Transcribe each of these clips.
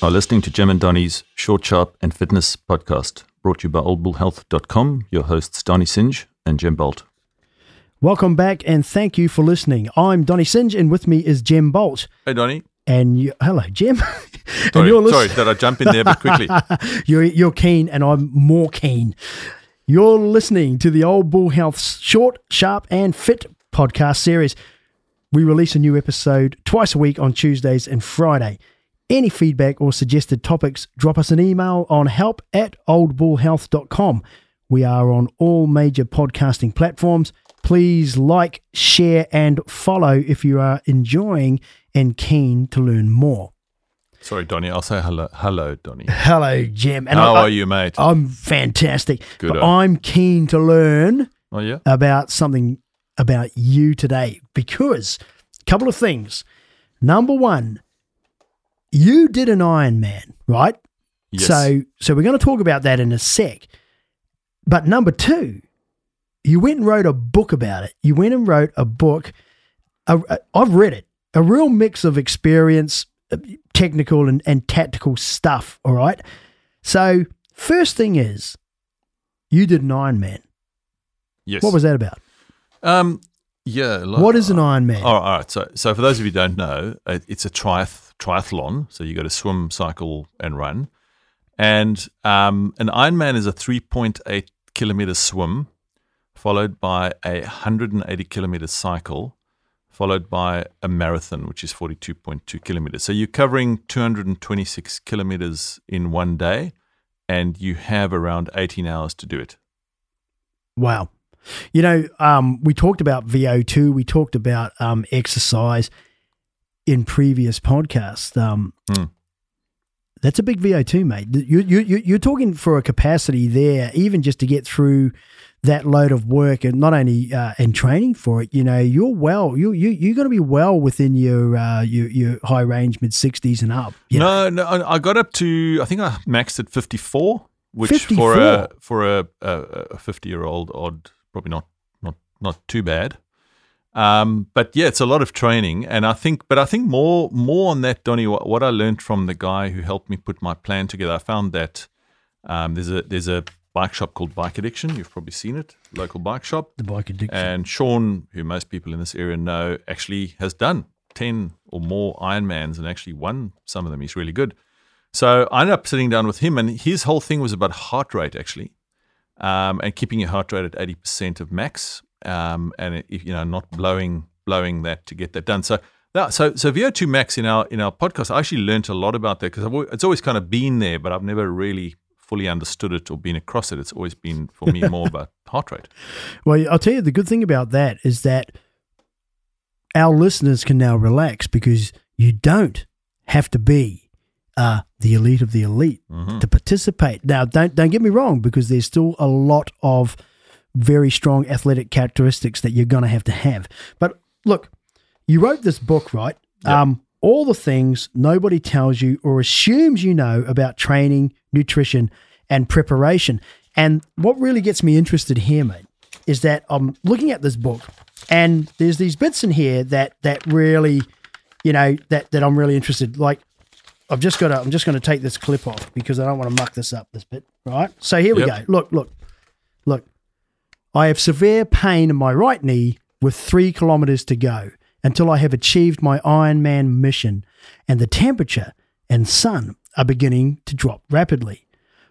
are listening to Jem and Donny's Short, Sharp, and Fitness podcast, brought to you by oldbullhealth.com. Your hosts, Donny Singe and Jem Bolt. Welcome back and thank you for listening. I'm Donny Singe and with me is Jem Bolt. Hey, Donny. And you, hello, Jem. Sorry, lis- sorry, did I jump in there but quickly? you're, you're keen and I'm more keen. You're listening to the Old Bull Health's Short, Sharp, and Fit podcast series. We release a new episode twice a week on Tuesdays and Friday. Any feedback or suggested topics, drop us an email on help at oldbullhealth.com. We are on all major podcasting platforms. Please like, share, and follow if you are enjoying and keen to learn more. Sorry, Donny. I'll say hello, hello, Donny. Hello, Jem. And How I, are you, mate? I'm fantastic. Good. But I'm keen to learn. Oh yeah. About something about you today because a couple of things. Number one, you did an Ironman, right? Yes. So, so we're going to talk about that in a sec. But number two, you went and wrote a book about it. You went and wrote a book. i I've read it. A real mix of experience, uh, technical and, and tactical stuff. All right. So, first thing is, you did an Ironman. Yes. What was that about? Um, yeah. what is an Ironman? Oh, all right. So, so for those of you who don't know, uh, it's a triath- triathlon. So you got to swim, cycle, and run. And um, an Ironman is a 3.8 kilometer swim, followed by a 180 kilometer cycle, followed by a marathon, which is 42.2 kilometers. So you're covering 226 kilometers in one day, and you have around 18 hours to do it. Wow. You know, um, we talked about VO2, we talked about um, exercise in previous podcasts. Um, mm. That's a big VO2, mate. You, you, you're talking for a capacity there, even just to get through that load of work and not only uh, in training for it, you know, you're well, you you you're going to be well within your uh, your, your high range mid sixties and up. No, know? no, I got up to I think I maxed at fifty four, which 54? for a for a, a fifty year old odd probably not not not too bad. Um, but yeah, it's a lot of training, and I think, but I think more more on that, Donny. What, what I learned from the guy who helped me put my plan together, I found that um, there's a there's a bike shop called Bike Addiction. You've probably seen it, local bike shop. The Bike Addiction. And Sean, who most people in this area know, actually has done ten or more Ironmans and actually won some of them. He's really good. So I ended up sitting down with him, and his whole thing was about heart rate actually um, and keeping your heart rate at 80% of max, um, and if, you know not blowing blowing that to get that done. So that, so so VO2 max in our in our podcast, I actually learned a lot about that because it's always kind of been there, but I've never really fully understood it or been across it. It's always been for me more about heart rate. Well, I'll tell you the good thing about that is that our listeners can now relax because you don't have to be uh, the elite of the elite mm-hmm. to participate. Now, don't don't get me wrong, because there's still a lot of very strong athletic characteristics that you're going to have to have. But look, you wrote this book, right? Yep. Um, all the things nobody tells you or assumes you know about training, nutrition, and preparation. And what really gets me interested here, mate, is that I'm looking at this book, and there's these bits in here that that really, you know, that that I'm really interested. Like I've just got to, I'm just going to take this clip off because I don't want to muck this up this bit. Right. So here we yep. go. Look, look, look. I have severe pain in my right knee with three kilometers to go until I have achieved my Ironman mission, and the temperature and sun are beginning to drop rapidly.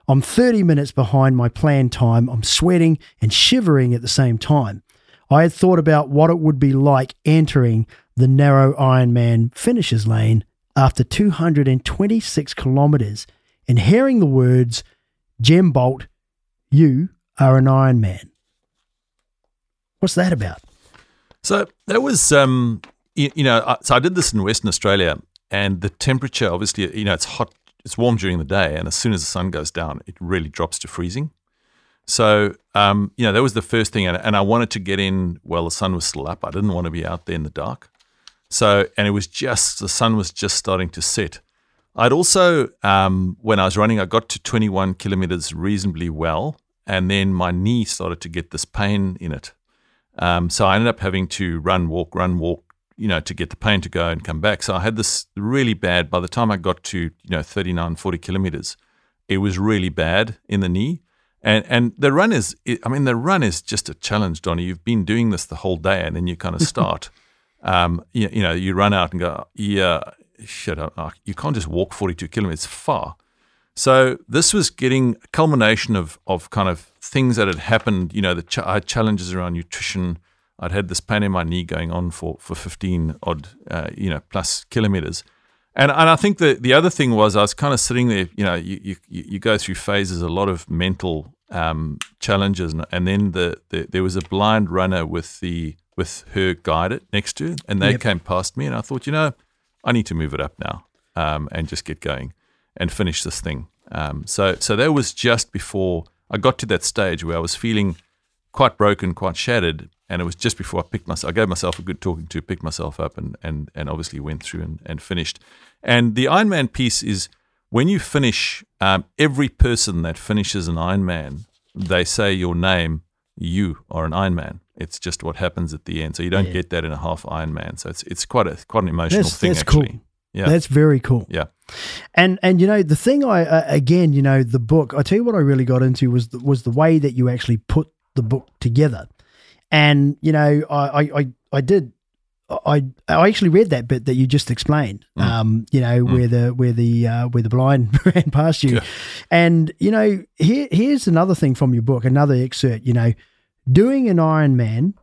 I'm 30 minutes behind my planned time. I'm sweating and shivering at the same time. I had thought about what it would be like entering the narrow Ironman finishes lane after 226 kilometres and hearing the words, Jem Bolt, you are an Ironman. What's that about? So that was, um, you, you know, so I did this in Western Australia, and the temperature, obviously, you know, it's hot, it's warm during the day, and as soon as the sun goes down, it really drops to freezing. So, um, you know, that was the first thing, and, and I wanted to get in while the sun was still up. I didn't want to be out there in the dark. So, and it was just, the sun was just starting to set. I'd also, um, when I was running, I got to 21 kilometers reasonably well. And then my knee started to get this pain in it. Um, so I ended up having to run, walk, run, walk you know, to get the pain to go and come back. So I had this really bad. By the time I got to you know 39, 40 kilometers, it was really bad in the knee. And and the run is, I mean, the run is just a challenge, Donny. You've been doing this the whole day, and then you kind of start. um, you, you know, you run out and go, yeah, shit, I, you can't just walk 42 kilometers far. So this was getting a culmination of of kind of things that had happened. You know, the ch- I had challenges around nutrition. I'd had this pain in my knee going on for for 15 odd, uh, you know, plus kilometers. And and I think the the other thing was I was kind of sitting there. You know, you you, you go through phases, a lot of mental um, challenges, and, and then the, the there was a blind runner with the with her guided next to, her, and they yep. came past me, and I thought, you know, I need to move it up now um, and just get going and finish this thing. Um, so so that was just before I got to that stage where I was feeling quite broken, quite shattered, and it was just before I picked myself. I gave myself a good talking to, picked myself up, and and and obviously went through and, and finished. And the Ironman piece is when you finish. Um, every person that finishes an Ironman, they say your name. You are an Ironman. It's just what happens at the end. So you don't yeah. get that in a half Ironman. So it's it's quite a quite an emotional that's, thing. That's actually. cool. Yeah, that's very cool. Yeah, and and you know the thing I uh, again you know the book I tell you what I really got into was the, was the way that you actually put the book together, and you know I I I did I I actually read that bit that you just explained. Mm. Um, you know mm. where the where the uh, where the blind ran past you, yeah. and you know here here's another thing from your book, another excerpt. You know, doing an Ironman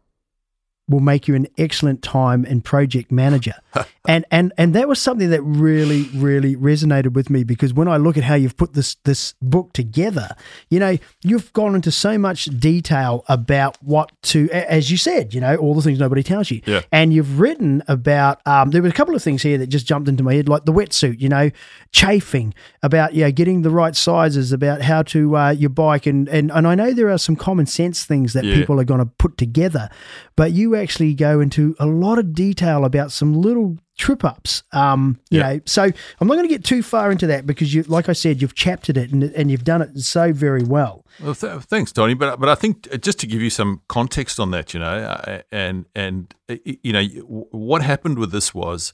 will make you an excellent time and project manager. and and and that was something that really really resonated with me because when I look at how you've put this this book together, you know, you've gone into so much detail about what to as you said, you know, all the things nobody tells you. Yeah. And you've written about um, there were a couple of things here that just jumped into my head like the wetsuit, you know, chafing, about you know, getting the right sizes, about how to uh, your bike and and and I know there are some common sense things that yeah. people are going to put together, but you actually go into a lot of detail about some little trip ups. Um, you yeah. know, so I'm not going to get too far into that because you, like I said, you've chaptered it and, and you've done it so very well. Well, th- thanks, Donny. But but I think uh, just to give you some context on that, you know, uh, and and uh, you know what happened with this was,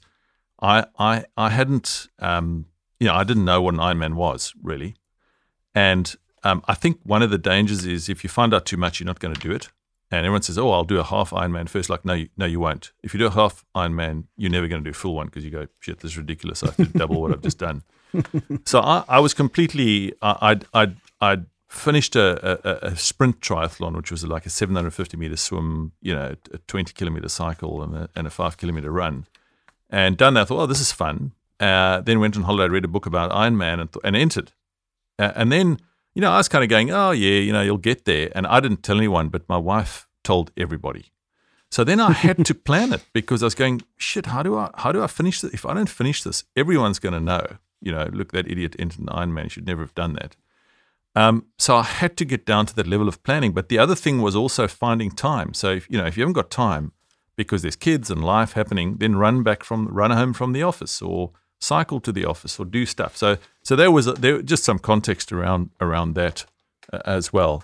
I I I hadn't um you know I didn't know what an Ironman was really, and um, I think one of the dangers is if you find out too much, you're not going to do it and everyone says, "Oh, I'll do a half Ironman first. Like, no, you, no, you won't. If you do a half Ironman, you're never going to do a full one because you go, "Shit, this is ridiculous. I have to double what I've just done." so I, I was completely. I'd I'd I'd finished a, a, a, sprint triathlon, which was like a 750 meter swim, you know, a 20 kilometer cycle and a, and a five kilometer run, and done that. I thought, oh, this is fun. Uh, then went on holiday, read a book about Ironman, and, th- and entered. Uh, and then you know, I was kind of going, oh, yeah, you know, you'll get there. And I didn't tell anyone, but my wife told everybody. So then I had to plan it because I was going, shit, how do I how do I finish this? If I don't finish this, everyone's going to know, you know, look, that idiot entered an Ironman. He should never have done that. Um, so I had to get down to that level of planning. But the other thing was also finding time. So, if, you know, if you haven't got time because there's kids and life happening, then run back from, run home from the office or cycle to the office or do stuff. So so there was a, there just some context around around that uh, as well.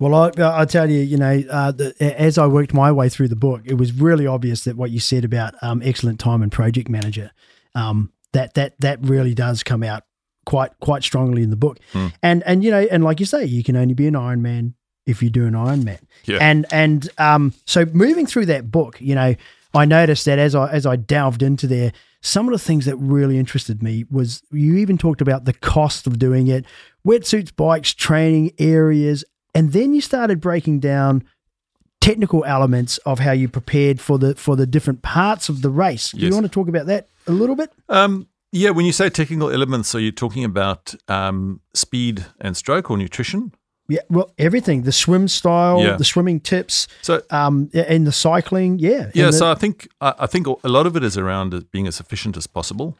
Well, I, I tell you, you know, uh, the, as I worked my way through the book, it was really obvious that what you said about um, excellent time and project manager, um, that that that really does come out quite quite strongly in the book. Mm. And and you know, and like you say, you can only be an Iron Man if you do an Iron Man. Yeah. And and um, so moving through that book, you know, I noticed that as I as I delved into there, some of the things that really interested me was you even talked about the cost of doing it, wetsuits, bikes, training areas, and then you started breaking down technical elements of how you prepared for the for the different parts of the race. Do yes. you want to talk about that a little bit? Um, yeah, when you say technical elements, are you talking about um, speed and stroke or nutrition? Yeah, well, everything the swim style, yeah. the swimming tips, so um, and the cycling, yeah, yeah. The, so I think I think a lot of it is around being as efficient as possible.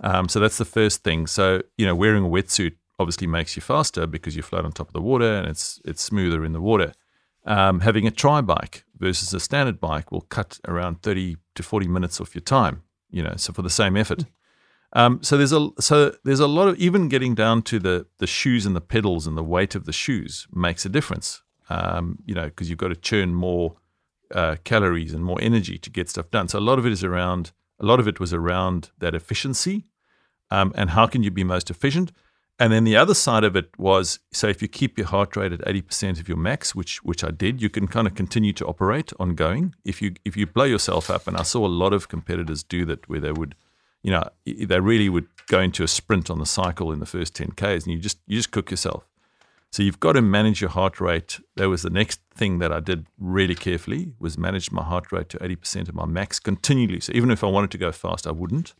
Um, so that's the first thing. So you know, wearing a wetsuit obviously makes you faster because you float on top of the water and it's it's smoother in the water. Um, having a tri bike versus a standard bike will cut around thirty to forty minutes off your time. You know, so for the same effort. Um, so there's a so there's a lot of even getting down to the the shoes and the pedals and the weight of the shoes makes a difference. Um, you know, because you've got to churn more uh, calories and more energy to get stuff done. So a lot of it is around. A lot of it was around that efficiency, um, and how can you be most efficient. And then the other side of it was so if you keep your heart rate at 80% of your max, which which I did, you can kind of continue to operate ongoing. If you if you blow yourself up, and I saw a lot of competitors do that where they would, you know, they really would go into a sprint on the cycle in the first 10Ks and you just you just cook yourself. So you've got to manage your heart rate. That was the next thing that I did really carefully was manage my heart rate to 80% of my max continually. So even if I wanted to go fast, I wouldn't.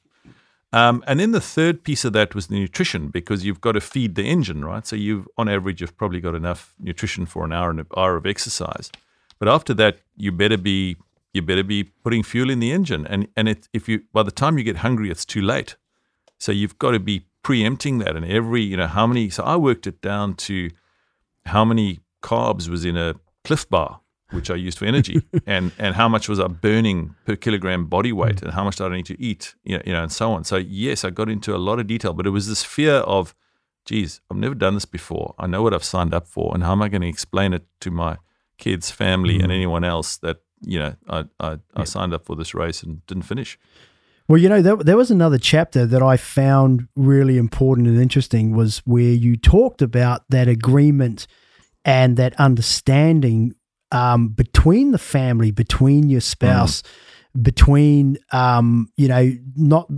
Um, and then the third piece of that was the nutrition because you've got to feed the engine, right? So you've, on average, you've probably got enough nutrition for an hour and an hour of exercise. But after that, you better be you better be putting fuel in the engine. And and it, if you by the time you get hungry, it's too late. So you've got to be preempting that. And every you know how many. So I worked it down to how many carbs was in a Clif Bar which I used for energy, and and how much was I burning per kilogram body weight, mm. and how much did I need to eat, you know, you know, and so on. So yes, I got into a lot of detail, but it was this fear of, geez, I've never done this before. I know what I've signed up for, and how am I going to explain it to my kids, family, mm. and anyone else that you know I I, I signed up for this race and didn't finish. Well, you know, there, there was another chapter that I found really important and interesting was where you talked about that agreement and that understanding um, between the family, between your spouse, mm. between um, you know, not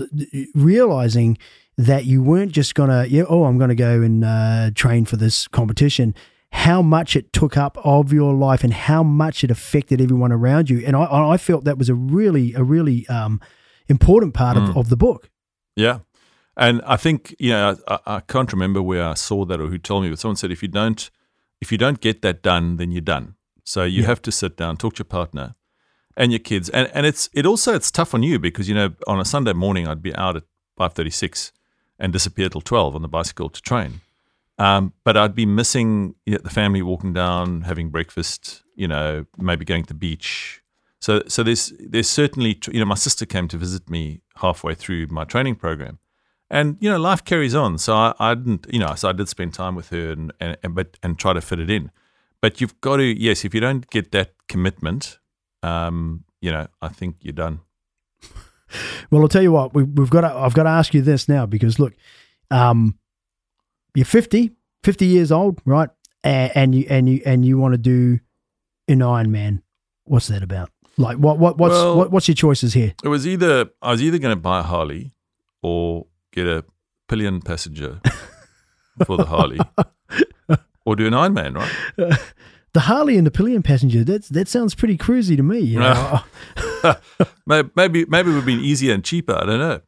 realizing that you weren't just gonna, yeah, oh, I'm gonna go and uh, train for this competition. How much it took up of your life and how much it affected everyone around you, and I, I felt that was a really, a really um, important part mm. of, of the book. Yeah, and I think you know I, I, can't remember where I saw that or who told me, but someone said if you don't if you don't get that done, then you're done. So you yeah. have to sit down, talk to your partner and your kids. And and it's it also it's tough on you because you know on a Sunday morning I'd be out at five thirty six and disappear till twelve on the bicycle to train. Um, but I'd be missing you know, the family walking down, having breakfast, you know, maybe going to the beach. So so there's there's certainly you know my sister came to visit me halfway through my training program. And you know life carries on, so I, I didn't, you know, so I did spend time with her and, and, and but and try to fit it in. But you've got to, yes, if you don't get that commitment, um, you know, I think you're done. well, I'll tell you what, we, have got to, I've got to ask you this now because look, um, you're 50, 50 years old, right? And, and you, and you, and you want to do an Ironman. What's that about? Like what, what, what's, well, what, what's your choices here? It was either, I was either going to buy a Harley or get a pillion passenger for the Harley. or do an Ironman, right? the Harley and the Pillion passenger. That that sounds pretty cruisy to me. You know? maybe maybe it would have been easier and cheaper. I don't know.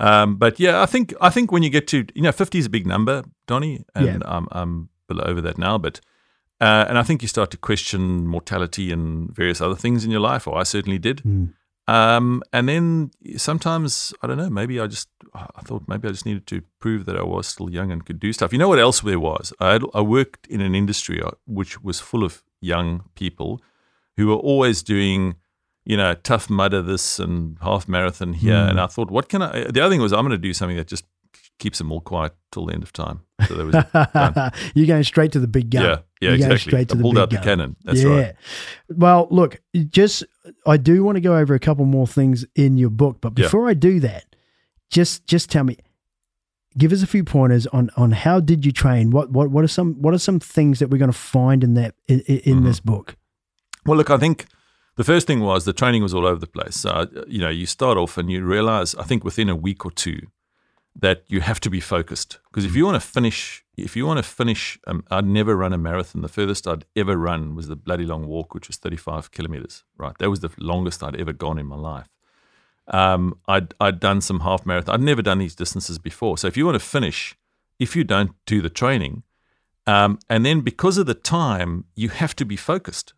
Um, but yeah, I think I think when you get to you know fifty is a big number, Donny, and yeah. I'm I'm below over that now. But uh, and I think you start to question mortality and various other things in your life, or I certainly did. Mm. Um, and then sometimes I don't know. Maybe I just I thought maybe I just needed to prove that I was still young and could do stuff. You know what else there was? I had, I worked in an industry uh, which was full of young people who were always doing you know tough mudder this and half marathon here. Mm. And I thought, what can I? The other thing was I'm going to do something that just keeps them all quiet till the end of time. So that was You're going straight to the big gun. Yeah, yeah, You're exactly. Straight to I the pulled out gun. the cannon. That's yeah. right. Well, look, just I do want to go over a couple more things in your book, but before yeah. I do that, just just tell me, give us a few pointers on on how did you train? What what what are some what are some things that we're going to find in that in, in mm-hmm. this book? Well, look, I think the first thing was the training was all over the place. So, you know, you start off and you realize, I think within a week or two, that you have to be focused. Because if you want to finish if you want to finish um, i'd never run a marathon. The furthest i'd ever run was the bloody long walk which was 35 kilometers right? That was the longest i'd ever gone in my life. Um, I'd, I'd done some half marathon. I'd never done these distances before. So if you want to finish if you don't do the training um, and then because of the time you have to be focused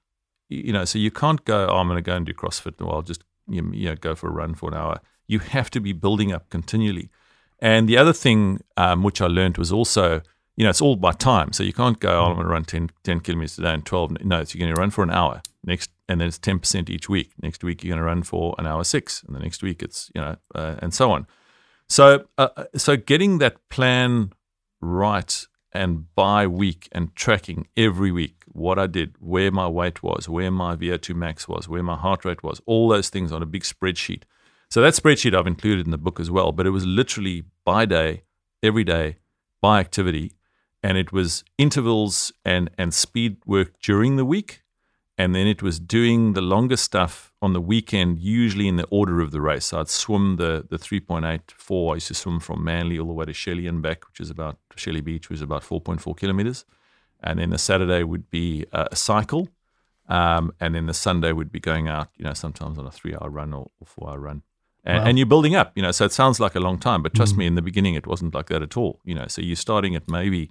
you, know so you can't go oh, i'm going to go and do crossfit or i'll just you know go for a run for an hour you have to be building up continually and the other thing um, which I learned was also, you know, it's all by time. So you can't go, oh, I'm going to run 10, 10 kilometers a day and 12. No, so you're going to run for an hour next, and then it's 10% each week. Next week, you're going to run for an hour six. And the next week, it's, you know, uh, and so on. So, uh, uh, so getting that plan right and by week and tracking every week what I did, where my weight was, where my VO2 max was, where my heart rate was, all those things on a big spreadsheet. So that spreadsheet I've included in the book as well, but it was literally by day, every day, by activity, and it was intervals and and speed work during the week and then it was doing the longer stuff on the weekend, usually in the order of the race. So I'd swim the the 3.84. I used to swim from Manly all the way to Shelley and back, which is about Shelley Beach, which is about 4.4 kilometers. And then the Saturday would be uh, a cycle, um, and then the Sunday would be going out. You know, sometimes on a three-hour run or, or four-hour run. And, wow. and, you're building up, you know. So it sounds like a long time, but trust mm. me, in the beginning, it wasn't like that at all. You know, so you're starting at maybe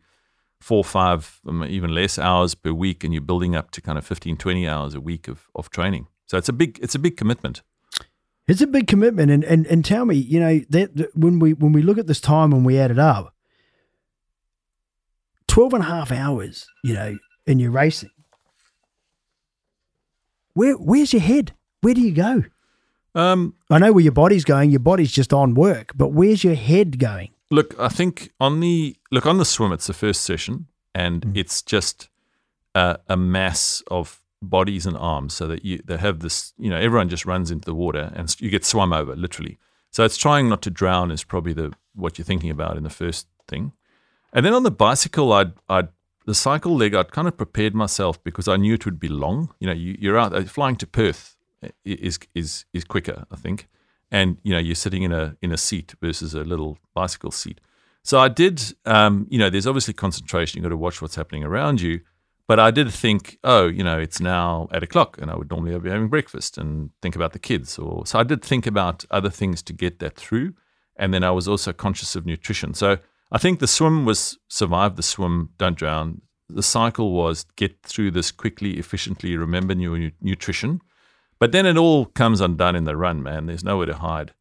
four, five, um, even less hours per week, and you're building up to kind of 15, 20 hours a week of, of training. So it's a big it's a big commitment. It's a big commitment, and and, and tell me, you know, that, that when we when we look at this time and we add it up, 12 and a half hours, you know, in your racing. Where where's your head? Where do you go? Um, I know where your body's going. Your body's just on work, but where's your head going? Look, I think on the look on the swim, it's the first session, and mm. it's just a, a, mass of bodies and arms, so that you they have this. You know, everyone just runs into the water, and you get swum over literally. So it's trying not to drown is probably the what you're thinking about in the first thing, and then on the bicycle, I'd I'd the cycle leg, I'd kind of prepared myself because I knew it would be long. You know, you, you're out uh, flying to Perth is is is quicker, I think and you know you're sitting in a in a seat versus a little bicycle seat. So I did, um, you know, there's obviously concentration. You've got to watch what's happening around you. But I did think, oh, you know, it's now eight o'clock, and I would normally be having breakfast and think about the kids. Or so I did think about other things to get that through, and then I was also conscious of nutrition. So I think the swim was survive the swim, don't drown. The cycle was get through this quickly, efficiently, remember your nutrition, but then it all comes undone in the run, man. There's nowhere to hide.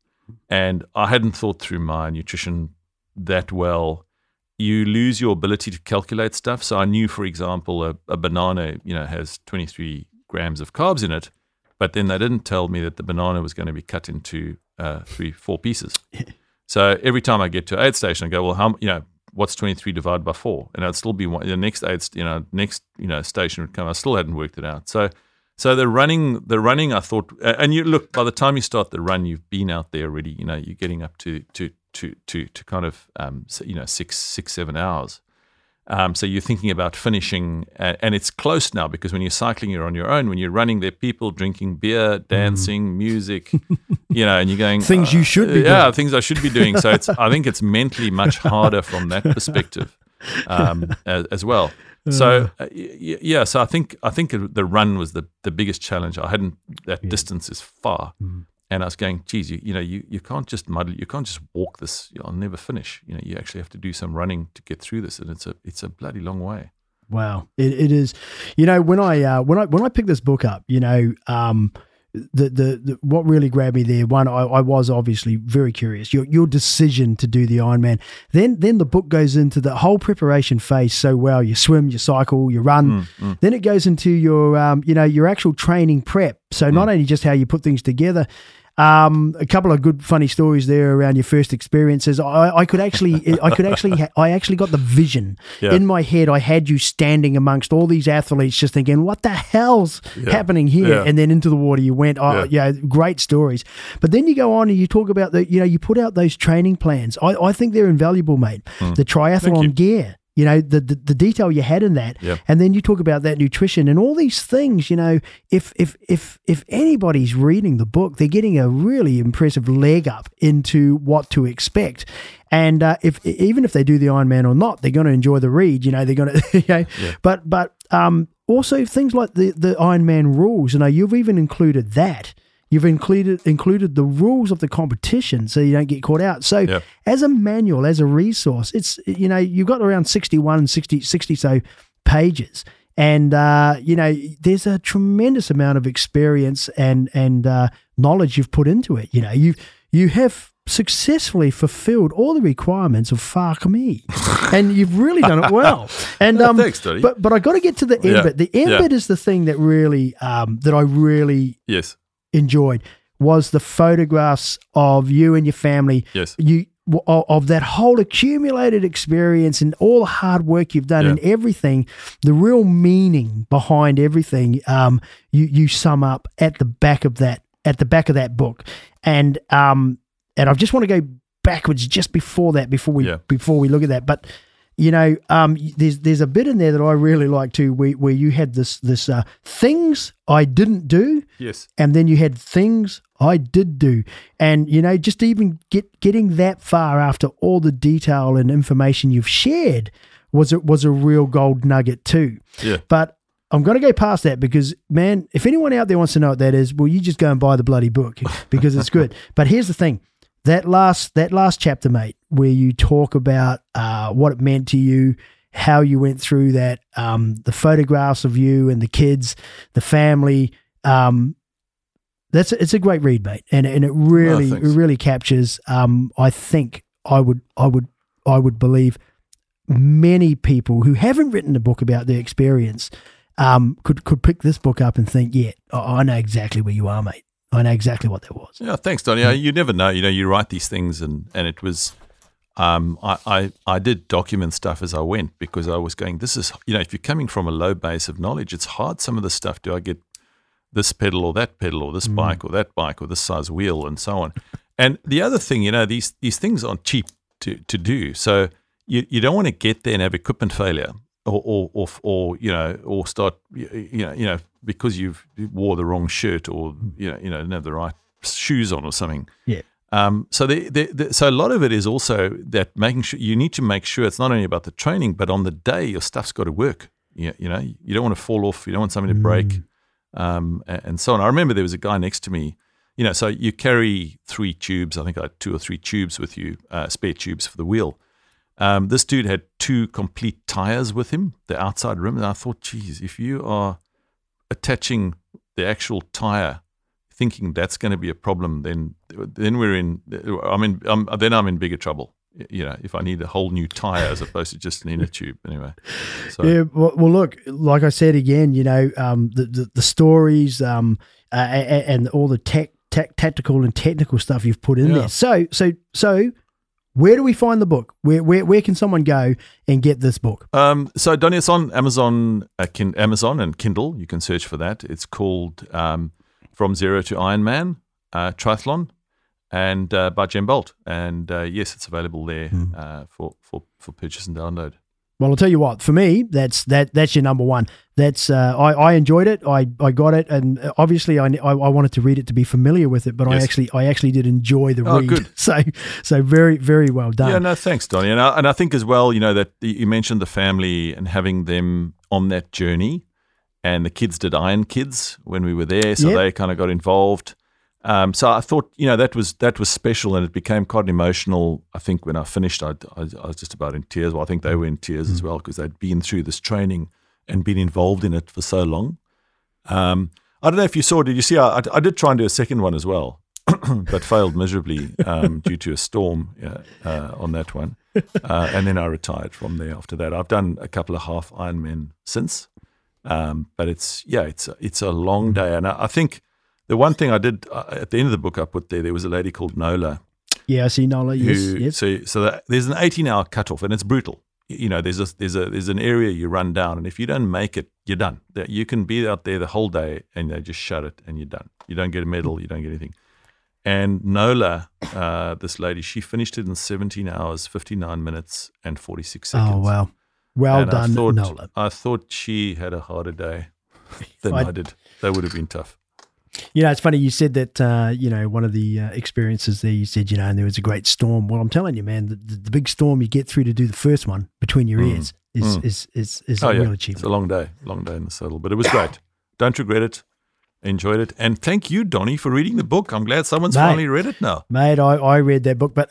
And I hadn't thought through my nutrition that well. You lose your ability to calculate stuff. So I knew, for example, a, a banana, you know, has 23 grams of carbs in it, but then they didn't tell me that the banana was going to be cut into uh, three, four pieces. so every time I get to aid station, I go, well, how, you know, what's 23 divided by four? And I'd still be one, the next aid, you know, next, you know, station would come. I still hadn't worked it out. So so the running, the running, I thought, and you look by the time you start the run, you've been out there already. You know, you're getting up to to to to to kind of um, you know six six seven hours. Um, so you're thinking about finishing, and it's close now because when you're cycling, you're on your own. When you're running, there are people drinking beer, mm. dancing, mm. music, you know, and you're going things uh, you should be, yeah, doing. things I should be doing. So it's I think it's mentally much harder from that perspective um, as, as well. So uh, yeah, so I think I think the run was the the biggest challenge. I hadn't that yeah. distance is far, mm. And I was going, geez, you, you know, you, you can't just muddle, you can't just walk this. I'll never finish. You know, you actually have to do some running to get through this, and it's a it's a bloody long way. Wow, it, it is. You know, when I uh, when I when I picked this book up, you know, um, the, the, the what really grabbed me there one I, I, was obviously very curious your your decision to do the Ironman then then the book goes into the whole preparation phase so well you swim you cycle you run mm, mm. then it goes into your um, you know your actual training prep so mm. not only just how you put things together um, a couple of good, funny stories there around your first experiences. I, I could actually, I could actually, I actually got the vision yeah. in my head. I had you standing amongst all these athletes, just thinking, "What the hell's yeah. happening here?" Yeah. And then into the water you went. Oh, yeah. great stories. But then you go on and you talk about the, you know, you put out those training plans. I, I think they're invaluable, mate. Mm. The triathlon gear you know the, the, the detail you had in that yep. and then you talk about that nutrition and all these things you know if if if if anybody's reading the book they're getting a really impressive leg up into what to expect and uh, if even if they do the Ironman or not they're going to enjoy the read you know they're going to you know yeah. but but um also things like the the Ironman rules you know you've even included that You've included included the rules of the competition so you don't get caught out. So yep. as a manual, as a resource, it's you know you've got around 61, 60, 60 so pages. And uh, you know, there's a tremendous amount of experience and and uh, knowledge you've put into it. You know, you you have successfully fulfilled all the requirements of fuck me, and you've really done it well. And um, thanks, But but I got to get to the end yeah. bit. The end yeah. bit is the thing that really um, that I really yes enjoyed was the photographs of you and your family. Yes. You of, of that whole accumulated experience and all the hard work you've done Yeah. and everything, the real meaning behind everything, um, you you sum up at the back of that at the back of that book, and um, and I just want to go backwards just before that before we Yeah. before we look at that, but you know, um, there's there's a bit in there that I really like too, where, where you had this this uh, things I didn't do, Yes. and then you had things I did do, and you know, just even get getting that far after all the detail and information you've shared was it was a real gold nugget too. Yeah. But I'm going to go past that because, man, if anyone out there wants to know what that is, well, you just go and buy the bloody book because it's good. but here's the thing: that last that last chapter, mate, where you talk about uh, what it meant to you, how you went through that, um, the photographs of you and the kids, the family. Um, that's it's a great read, mate, and and it really it really captures. Um, I think I would I would I would believe many people who haven't written a book about their experience um, could could pick this book up and think, yeah, I I know exactly where you are, mate. I know exactly what that was. Yeah, thanks, Donny. You never know. You know, you write these things, and and it was, um, I, I I did document stuff as I went because I was going. This is, you know, if you're coming from a low base of knowledge, it's hard. Some of the stuff. Do I get this pedal or that pedal or this bike or that bike or this size wheel and so on? and the other thing, you know, these these things aren't cheap to to do. So you you don't want to get there and have equipment failure. Or, or, or, or, you know, or start, you you know, you know, because you've you wore the wrong shirt, or you know, you know, didn't have the right shoes on, or something. Yeah. Um, so the, the, the, so a lot of it is also that making sure you need to make sure it's not only about the training, but on the day your stuff's got to work. You, you know, you don't want to fall off. You don't want something to break, um, a- and so on. I remember there was a guy next to me. You know, so you carry three tubes. I think I had two or three tubes with you, uh, spare tubes for the wheel. Um, this dude had two complete tires with him, the outside rim, and I thought, geez, if you are attaching the actual tire, thinking that's going to be a problem, then then we're in. I mean, I'm, then I'm in bigger trouble. You know, if I need a whole new tire as opposed to just an inner tube. Anyway, so Yeah, well, well, look, like I said again, you know, um, the, the the stories, um, uh, and all the tech, tech, tactical and technical stuff you've put in Yeah. there. So, so, so, where do we find the book? Where, where, where can someone go and get this book? Um, so Donny, it's on Amazon, uh, kin- Amazon and Kindle. You can search for that. It's called um, From Zero to Ironman uh, Triathlon, and uh, by Jem Bolt. And uh, yes, it's available there uh, for, for for purchase and download. Well, I'll tell you what. For me, that's that that's your number one. That's uh, I, I enjoyed it. I, I got it, and uh, obviously I, I I wanted to read it to be familiar with it, but I actually I actually did enjoy the Oh, read. good. So so very very well done. Yeah, no, thanks, Donny. And I, and I think as well, you know, that you mentioned the family and having them on that journey. And the kids did Iron Kids when we were there, so Yep. they kind of got involved. Um, so I thought, you know, that was that was special, and it became quite emotional. I think when I finished, I, I, I was just about in tears. Well, I think they were in tears as well because they'd been through this training and been involved in it for so long. Um, I don't know if you saw. Did you see? I, I did try and do a second one as well, but failed miserably um, due to a storm uh, uh, on that one. Uh, and then I retired from there after that. I've done a couple of half Ironman since, um, but it's yeah, it's a, it's a long day. And I, I think the one thing I did uh, at the end of the book I put there, there was a lady called Nola Yeah, I see Nola. Yes, who yes. so so that there's an 18 hour cutoff and it's brutal. You know, there's a there's a there's an area you run down, and if you don't make it, you're done. You can be out there the whole day and they just shut it and you're done. You don't get a medal, you don't get anything. And Nola, uh, this lady, she finished it in 17 hours, 59 minutes, and 46 seconds. Oh wow, well And I done, thought, Nola. I thought she had a harder day than I, I- did. That would have been tough. You know, it's funny you said that. Uh, you know, one of the uh, experiences there, you said, you know, and there was a great storm. Well, I'm telling you, man, the, the, the big storm you get through to do the first one between your Mm. ears is Mm. is is is Oh a yeah, real it's a long day, long day in the saddle, but it was great. Don't regret it. Enjoyed it, and thank you, Donny, for reading the book. I'm glad someone's Mate. finally read it now. Mate, I, I read that book, but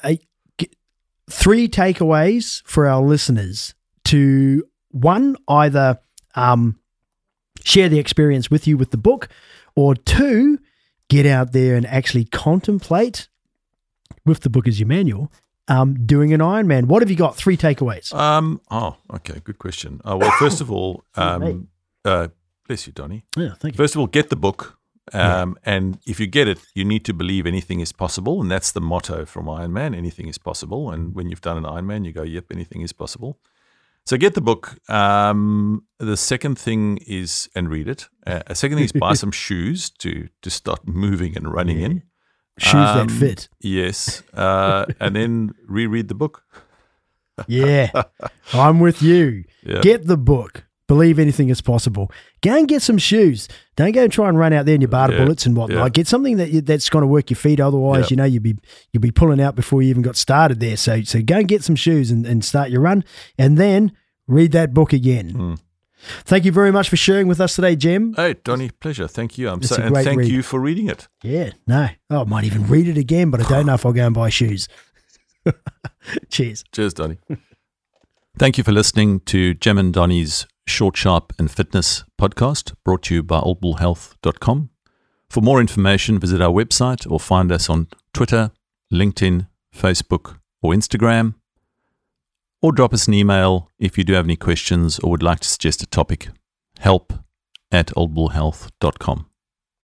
three takeaways for our listeners to one, either um, share the experience with you with the book, or two, get out there and actually contemplate with the book as your manual, um, doing an Ironman. What have you got? Three takeaways. Um. Oh, okay. Good question. Uh, well, first of all, um, uh, bless you, Donny. Yeah, thank you. First of all, get the book. Um, And if you get it, you need to believe anything is possible. And that's the motto from Ironman anything is possible. And when you've done an Ironman, you go, yep, anything is possible. So get the book. Um, the second thing is, and read it. Uh, a second thing is buy some shoes to to start moving and running in. Shoes Um, that fit. Yes, uh, and then reread the book. Yeah, I'm with you. Yeah. Get the book. Believe anything is possible. Go and get some shoes. Don't go and try and run out there in your Bata Yeah, bullets and whatnot. yeah. Get something that you, that's going to work your feet. Otherwise, Yeah. you know you'll be you'll be pulling out before you even got started there. So so go and get some shoes and, and start your run, and then read that book again. Hmm. Thank you very much for sharing with us today, Jem. Hey, Donny, pleasure. Thank you. I'm It's so, and thank read. you for reading it. Yeah, no, oh, I might even read it again, but I don't know if I'll go and buy shoes. Cheers. Cheers, Donny. Thank you for listening to Jem and Donny's Short, Sharp and Fitness podcast brought to you by oldbullhealth.com. For more information, visit our website or find us on Twitter, LinkedIn, Facebook, or Instagram. Or drop us an email if you do have any questions or would like to suggest a topic. Help at oldbullhealth.com.